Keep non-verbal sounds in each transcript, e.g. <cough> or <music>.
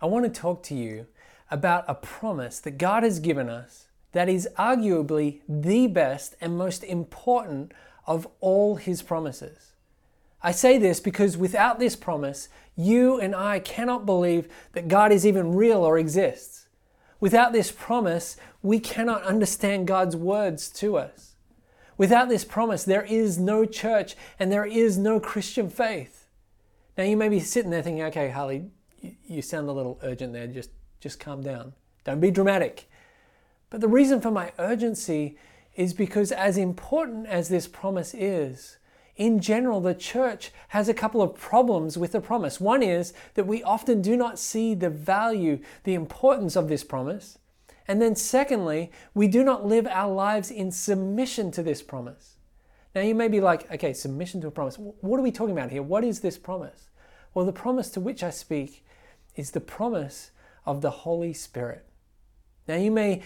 I want to talk to you about a promise that God has given us that is arguably the best and most important of all His promises. I say this because without this promise, you and I cannot believe that God is even real or exists. Without this promise, we cannot understand God's words to us. Without this promise, there is no church and there is no Christian faith. Now, you may be sitting there thinking, okay, Harley, you sound a little urgent there. Just, just calm down. Don't be dramatic. But the reason for my urgency is because, as important as this promise is, in general, the church has a couple of problems with the promise. One is that we often do not see the value, the importance of this promise. And then, secondly, we do not live our lives in submission to this promise. Now, you may be like, okay, submission to a promise. What are we talking about here? What is this promise? Well, the promise to which I speak is the promise of the Holy Spirit. Now, you may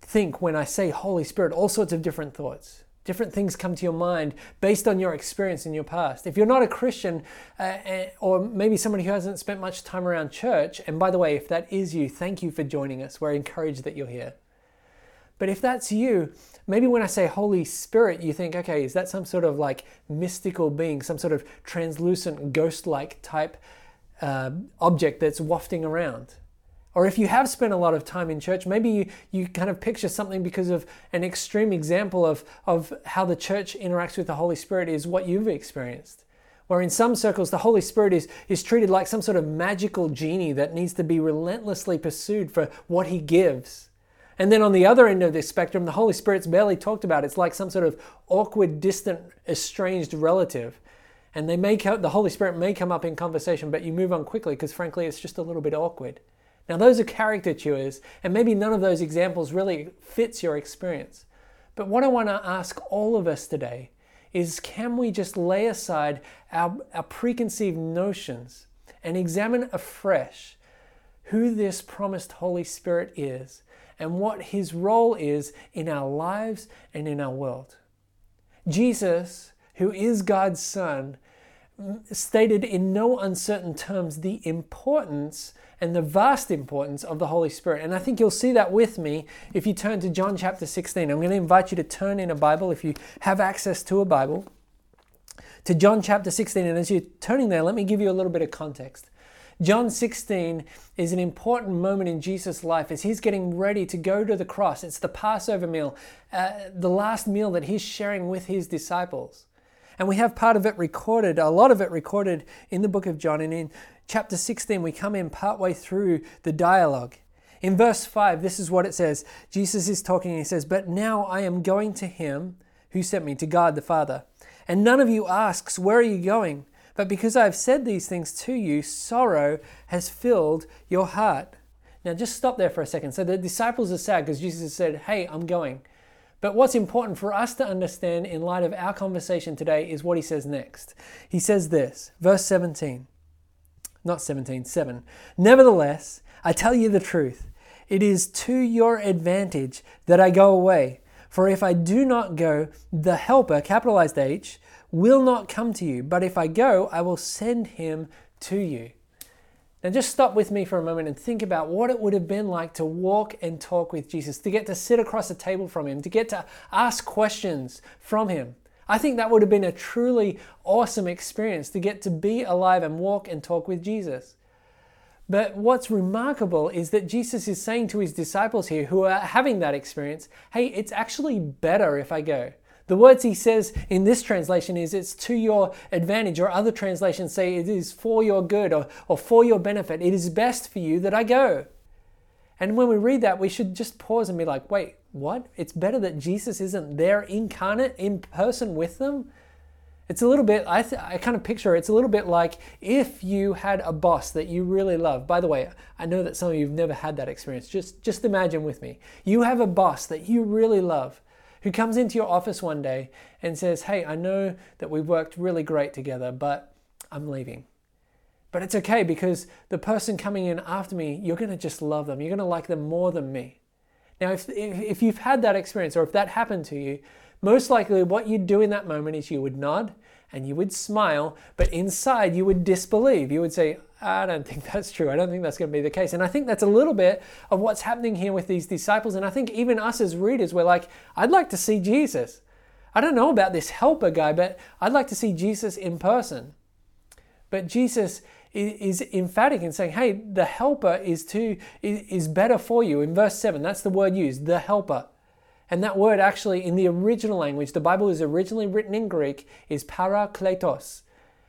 think when I say Holy Spirit all sorts of different thoughts. Different things come to your mind based on your experience in your past. If you're not a Christian, uh, uh, or maybe somebody who hasn't spent much time around church, and by the way, if that is you, thank you for joining us. We're encouraged that you're here. But if that's you, maybe when I say Holy Spirit, you think, okay, is that some sort of like mystical being, some sort of translucent ghost like type uh, object that's wafting around? Or if you have spent a lot of time in church, maybe you, you kind of picture something because of an extreme example of, of how the church interacts with the Holy Spirit is what you've experienced. Where in some circles, the Holy Spirit is, is treated like some sort of magical genie that needs to be relentlessly pursued for what he gives. And then on the other end of this spectrum, the Holy Spirit's barely talked about. It's like some sort of awkward, distant, estranged relative. And they may the Holy Spirit may come up in conversation, but you move on quickly because frankly, it's just a little bit awkward. Now, those are caricatures, and maybe none of those examples really fits your experience. But what I want to ask all of us today is can we just lay aside our, our preconceived notions and examine afresh who this promised Holy Spirit is and what his role is in our lives and in our world? Jesus, who is God's Son, stated in no uncertain terms the importance and the vast importance of the Holy Spirit. And I think you'll see that with me if you turn to John chapter 16. I'm going to invite you to turn in a Bible if you have access to a Bible to John chapter 16. And as you're turning there, let me give you a little bit of context. John 16 is an important moment in Jesus' life as he's getting ready to go to the cross. It's the Passover meal, uh, the last meal that he's sharing with his disciples. And we have part of it recorded, a lot of it recorded in the book of John. And in chapter 16, we come in partway through the dialogue. In verse 5, this is what it says Jesus is talking and he says, But now I am going to him who sent me, to God the Father. And none of you asks, Where are you going? But because I have said these things to you, sorrow has filled your heart. Now just stop there for a second. So the disciples are sad because Jesus said, Hey, I'm going. But what's important for us to understand in light of our conversation today is what he says next. He says this, verse 17 not 17, 7. Nevertheless, I tell you the truth. It is to your advantage that I go away. For if I do not go, the Helper, capitalized H, will not come to you. But if I go, I will send him to you. Now, just stop with me for a moment and think about what it would have been like to walk and talk with Jesus, to get to sit across a table from him, to get to ask questions from him. I think that would have been a truly awesome experience to get to be alive and walk and talk with Jesus. But what's remarkable is that Jesus is saying to his disciples here who are having that experience, hey, it's actually better if I go. The words he says in this translation is it's to your advantage, or other translations say it is for your good or, or for your benefit. It is best for you that I go. And when we read that, we should just pause and be like, wait, what? It's better that Jesus isn't there incarnate in person with them? It's a little bit, I, th- I kind of picture it's a little bit like if you had a boss that you really love. By the way, I know that some of you have never had that experience. Just, just imagine with me. You have a boss that you really love who comes into your office one day and says, Hey, I know that we've worked really great together, but I'm leaving. But it's okay because the person coming in after me, you're going to just love them. You're going to like them more than me. Now, if, if you've had that experience or if that happened to you, most likely what you'd do in that moment is you would nod and you would smile, but inside you would disbelieve. You would say, I don't think that's true. I don't think that's going to be the case. And I think that's a little bit of what's happening here with these disciples. And I think even us as readers, we're like, I'd like to see Jesus. I don't know about this helper guy, but I'd like to see Jesus in person. But Jesus is emphatic in saying, hey, the helper is to is better for you. In verse 7, that's the word used, the helper. And that word actually in the original language, the Bible is originally written in Greek, is parakletos.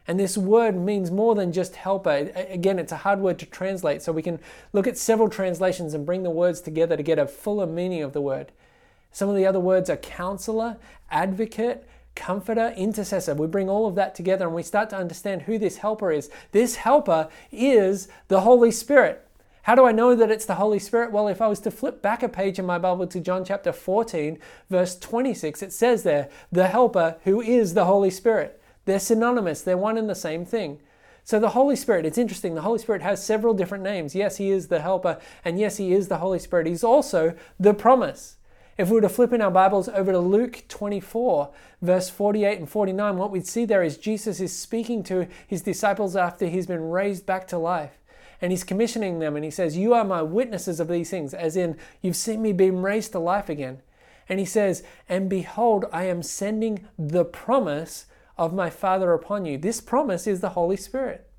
And this word means more than just helper. Again, it's a hard word to translate, so we can look at several translations and bring the words together to get a fuller meaning of the word. Some of the other words are counselor, advocate, comforter, intercessor. We bring all of that together and we start to understand who this helper is. This helper is the Holy Spirit. How do I know that it's the Holy Spirit? Well, if I was to flip back a page in my Bible to John chapter 14, verse 26, it says there, the Helper who is the Holy Spirit. They're synonymous, they're one and the same thing. So the Holy Spirit, it's interesting, the Holy Spirit has several different names. Yes, He is the Helper, and yes, He is the Holy Spirit. He's also the promise. If we were to flip in our Bibles over to Luke 24, verse 48 and 49, what we'd see there is Jesus is speaking to his disciples after he's been raised back to life and he's commissioning them and he says, You are my witnesses of these things, as in, you've seen me being raised to life again. And he says, And behold, I am sending the promise of my Father upon you. This promise is the Holy Spirit.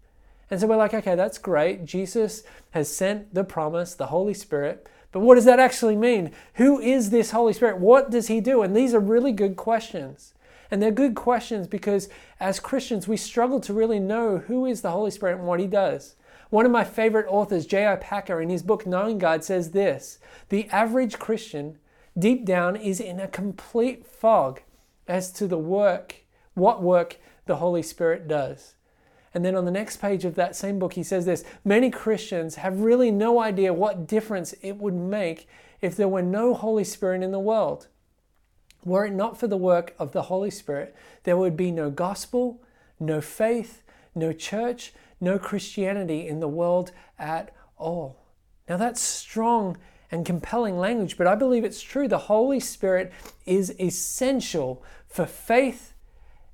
And so we're like, okay, that's great. Jesus has sent the promise, the Holy Spirit. But what does that actually mean? Who is this Holy Spirit? What does he do? And these are really good questions. And they're good questions because as Christians, we struggle to really know who is the Holy Spirit and what he does. One of my favorite authors, J.I. Packer, in his book Knowing God, says this The average Christian, deep down, is in a complete fog as to the work, what work the Holy Spirit does. And then on the next page of that same book, he says this Many Christians have really no idea what difference it would make if there were no Holy Spirit in the world. Were it not for the work of the Holy Spirit, there would be no gospel, no faith, no church, no Christianity in the world at all. Now, that's strong and compelling language, but I believe it's true. The Holy Spirit is essential for faith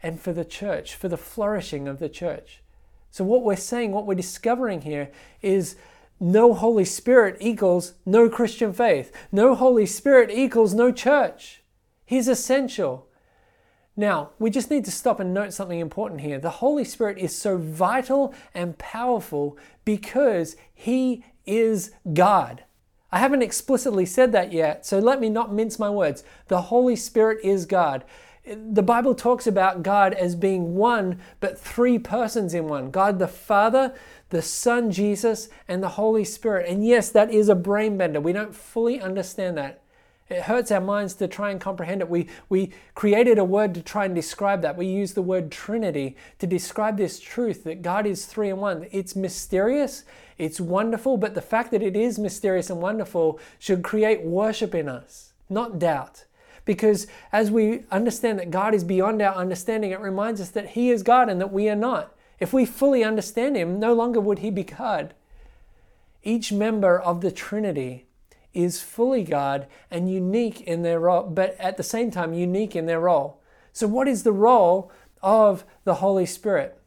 and for the church, for the flourishing of the church. So, what we're saying, what we're discovering here is no Holy Spirit equals no Christian faith. No Holy Spirit equals no church. He's essential. Now, we just need to stop and note something important here. The Holy Spirit is so vital and powerful because He is God. I haven't explicitly said that yet, so let me not mince my words. The Holy Spirit is God. The Bible talks about God as being one, but three persons in one God the Father, the Son Jesus, and the Holy Spirit. And yes, that is a brain bender. We don't fully understand that. It hurts our minds to try and comprehend it. We, we created a word to try and describe that. We use the word Trinity to describe this truth that God is three in one. It's mysterious, it's wonderful, but the fact that it is mysterious and wonderful should create worship in us, not doubt. Because as we understand that God is beyond our understanding, it reminds us that He is God and that we are not. If we fully understand Him, no longer would He be God. Each member of the Trinity is fully God and unique in their role, but at the same time, unique in their role. So, what is the role of the Holy Spirit?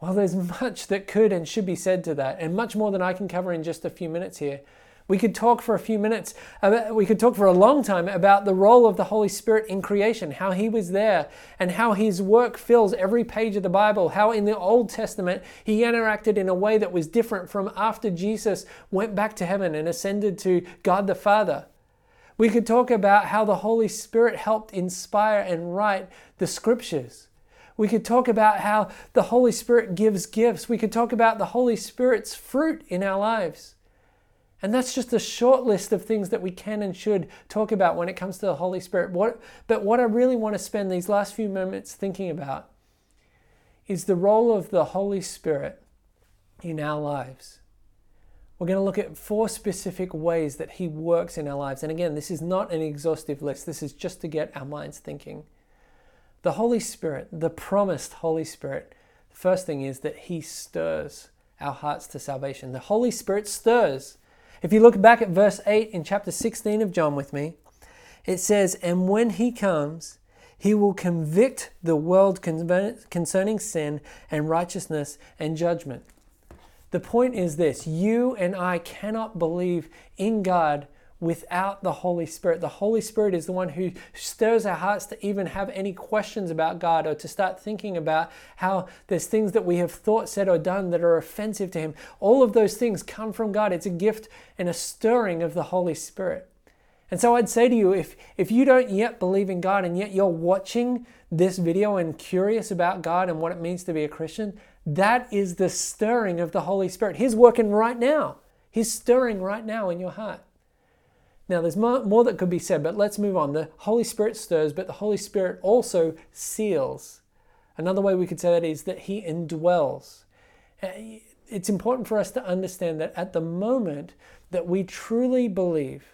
Well, there's <laughs> much that could and should be said to that, and much more than I can cover in just a few minutes here. We could talk for a few minutes, about, we could talk for a long time about the role of the Holy Spirit in creation, how He was there, and how His work fills every page of the Bible, how in the Old Testament He interacted in a way that was different from after Jesus went back to heaven and ascended to God the Father. We could talk about how the Holy Spirit helped inspire and write the scriptures. We could talk about how the Holy Spirit gives gifts. We could talk about the Holy Spirit's fruit in our lives. And that's just a short list of things that we can and should talk about when it comes to the Holy Spirit. What, but what I really want to spend these last few moments thinking about is the role of the Holy Spirit in our lives. We're going to look at four specific ways that He works in our lives. And again, this is not an exhaustive list, this is just to get our minds thinking. The Holy Spirit, the promised Holy Spirit, the first thing is that He stirs our hearts to salvation. The Holy Spirit stirs. If you look back at verse 8 in chapter 16 of John with me, it says, And when he comes, He will convict the world concerning sin and righteousness and judgment. The point is this you and I cannot believe in God without the Holy Spirit. The Holy Spirit is the one who stirs our hearts to even have any questions about God or to start thinking about how there's things that we have thought, said, or done that are offensive to Him. All of those things come from God. It's a gift and a stirring of the Holy Spirit. And so I'd say to you, if, if you don't yet believe in God and yet you're watching this video and curious about God and what it means to be a Christian, that is the stirring of the Holy Spirit. He's working right now. He's stirring right now in your heart. Now, there's more, more that could be said, but let's move on. The Holy Spirit stirs, but the Holy Spirit also seals. Another way we could say that is that He indwells. Uh, it's important for us to understand that at the moment that we truly believe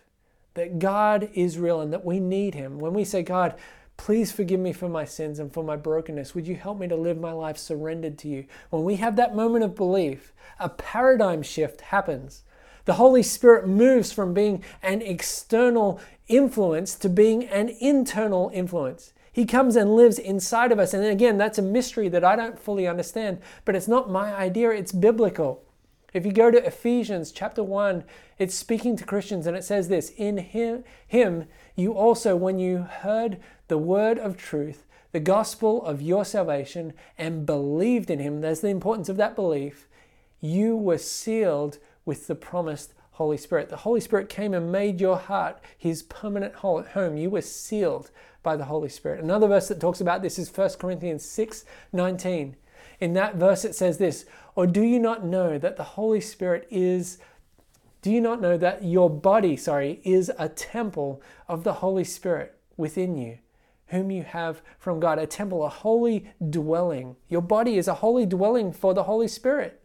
that God is real and that we need Him. When we say, God, please forgive me for my sins and for my brokenness, would you help me to live my life surrendered to you? When we have that moment of belief, a paradigm shift happens. The Holy Spirit moves from being an external influence to being an internal influence. He comes and lives inside of us. And again, that's a mystery that I don't fully understand, but it's not my idea, it's biblical. If you go to Ephesians chapter 1, it's speaking to Christians and it says this In him, him, you also, when you heard the word of truth, the gospel of your salvation, and believed in him, there's the importance of that belief, you were sealed with the promised Holy Spirit. The Holy Spirit came and made your heart his permanent home. You were sealed by the Holy Spirit. Another verse that talks about this is 1 Corinthians 6 19. In that verse, it says this Or do you not know that the Holy Spirit is, do you not know that your body, sorry, is a temple of the Holy Spirit within you? Whom you have from God, a temple, a holy dwelling. Your body is a holy dwelling for the Holy Spirit.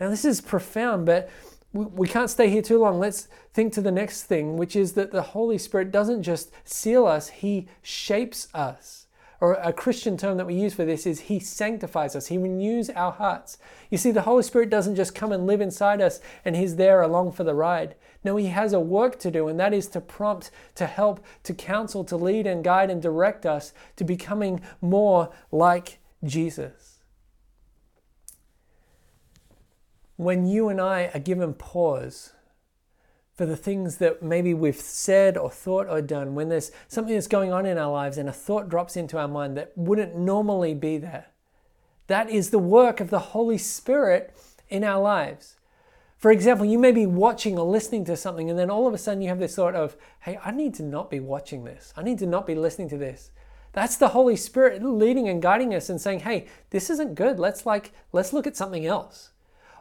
Now, this is profound, but we can't stay here too long. Let's think to the next thing, which is that the Holy Spirit doesn't just seal us, He shapes us or a Christian term that we use for this is He sanctifies us, He renews our hearts. You see, the Holy Spirit doesn't just come and live inside us and He's there along for the ride. No, He has a work to do, and that is to prompt, to help, to counsel, to lead and guide and direct us to becoming more like Jesus. When you and I are given pause, for the things that maybe we've said or thought or done, when there's something that's going on in our lives and a thought drops into our mind that wouldn't normally be there. That is the work of the Holy Spirit in our lives. For example, you may be watching or listening to something, and then all of a sudden you have this thought of, hey, I need to not be watching this. I need to not be listening to this. That's the Holy Spirit leading and guiding us and saying, hey, this isn't good. Let's like, let's look at something else.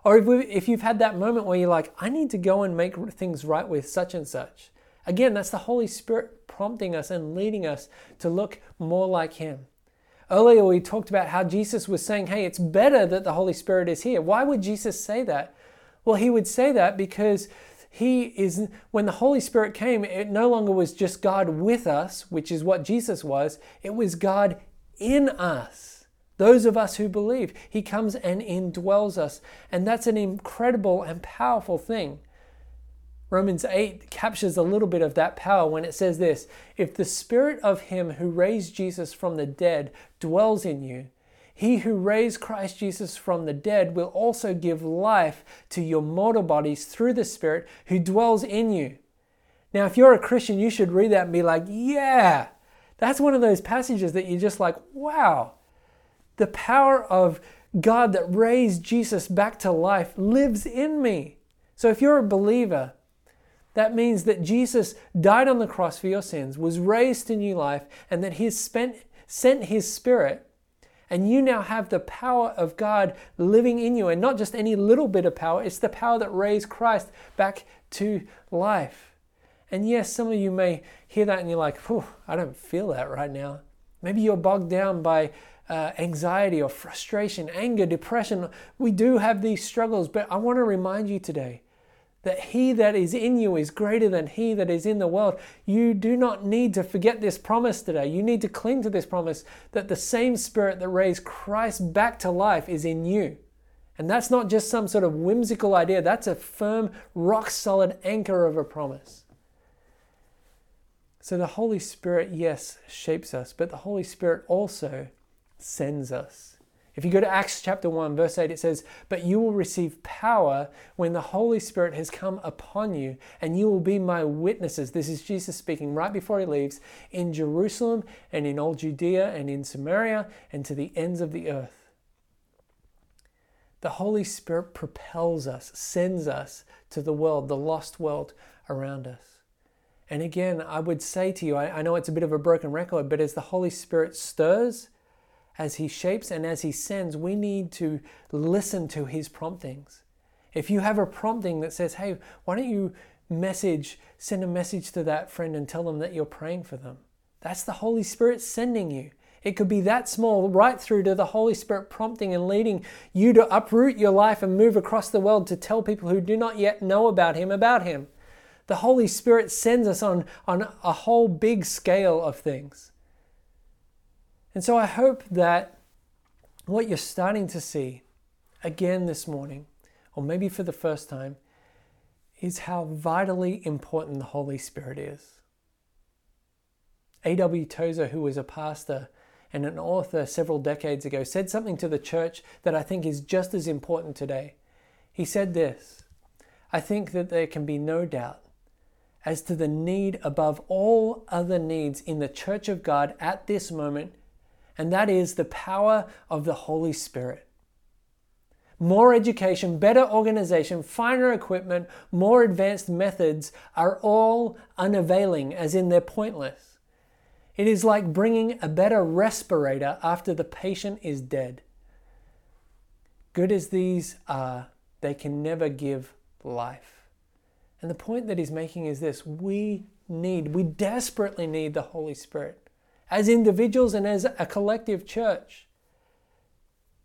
Or if, we, if you've had that moment where you're like, I need to go and make things right with such and such. Again, that's the Holy Spirit prompting us and leading us to look more like Him. Earlier, we talked about how Jesus was saying, Hey, it's better that the Holy Spirit is here. Why would Jesus say that? Well, He would say that because He is, when the Holy Spirit came, it no longer was just God with us, which is what Jesus was, it was God in us. Those of us who believe, He comes and indwells us. And that's an incredible and powerful thing. Romans 8 captures a little bit of that power when it says this If the Spirit of Him who raised Jesus from the dead dwells in you, he who raised Christ Jesus from the dead will also give life to your mortal bodies through the Spirit who dwells in you. Now, if you're a Christian, you should read that and be like, yeah, that's one of those passages that you're just like, wow, the power of God that raised Jesus back to life lives in me. So if you're a believer, that means that Jesus died on the cross for your sins, was raised to new life, and that He spent, sent His Spirit. And you now have the power of God living in you, and not just any little bit of power, it's the power that raised Christ back to life. And yes, some of you may hear that and you're like, I don't feel that right now. Maybe you're bogged down by uh, anxiety or frustration, anger, depression. We do have these struggles, but I want to remind you today that he that is in you is greater than he that is in the world. You do not need to forget this promise today. You need to cling to this promise that the same spirit that raised Christ back to life is in you. And that's not just some sort of whimsical idea, that's a firm, rock solid anchor of a promise. So the Holy Spirit, yes, shapes us, but the Holy Spirit also sends us. If you go to Acts chapter 1, verse 8, it says, But you will receive power when the Holy Spirit has come upon you, and you will be my witnesses. This is Jesus speaking right before he leaves in Jerusalem and in all Judea and in Samaria and to the ends of the earth. The Holy Spirit propels us, sends us to the world, the lost world around us. And again, I would say to you, I, I know it's a bit of a broken record, but as the Holy Spirit stirs, as He shapes and as He sends, we need to listen to His promptings. If you have a prompting that says, hey, why don't you message, send a message to that friend and tell them that you're praying for them? That's the Holy Spirit sending you. It could be that small, right through to the Holy Spirit prompting and leading you to uproot your life and move across the world to tell people who do not yet know about Him about Him. The Holy Spirit sends us on, on a whole big scale of things. And so I hope that what you're starting to see again this morning, or maybe for the first time, is how vitally important the Holy Spirit is. A.W. Tozer, who was a pastor and an author several decades ago, said something to the church that I think is just as important today. He said this I think that there can be no doubt as to the need above all other needs in the church of God at this moment and that is the power of the Holy Spirit. More education, better organization, finer equipment, more advanced methods are all unavailing, as in they're pointless. It is like bringing a better respirator after the patient is dead. Good as these are, they can never give life. And the point that he's making is this we need, we desperately need the Holy Spirit as individuals and as a collective church.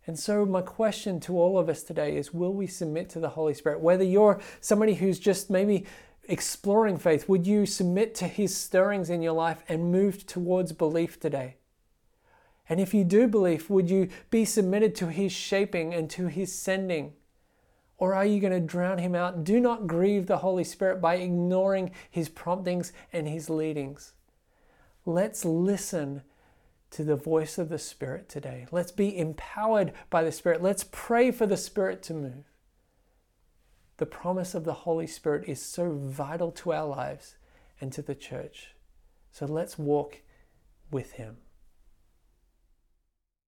And so, my question to all of us today is Will we submit to the Holy Spirit? Whether you're somebody who's just maybe exploring faith, would you submit to His stirrings in your life and move towards belief today? And if you do believe, would you be submitted to His shaping and to His sending? Or are you going to drown Him out? Do not grieve the Holy Spirit by ignoring His promptings and His leadings. Let's listen to the voice of the Spirit today. Let's be empowered by the Spirit. Let's pray for the Spirit to move. The promise of the Holy Spirit is so vital to our lives and to the church. So let's walk with Him.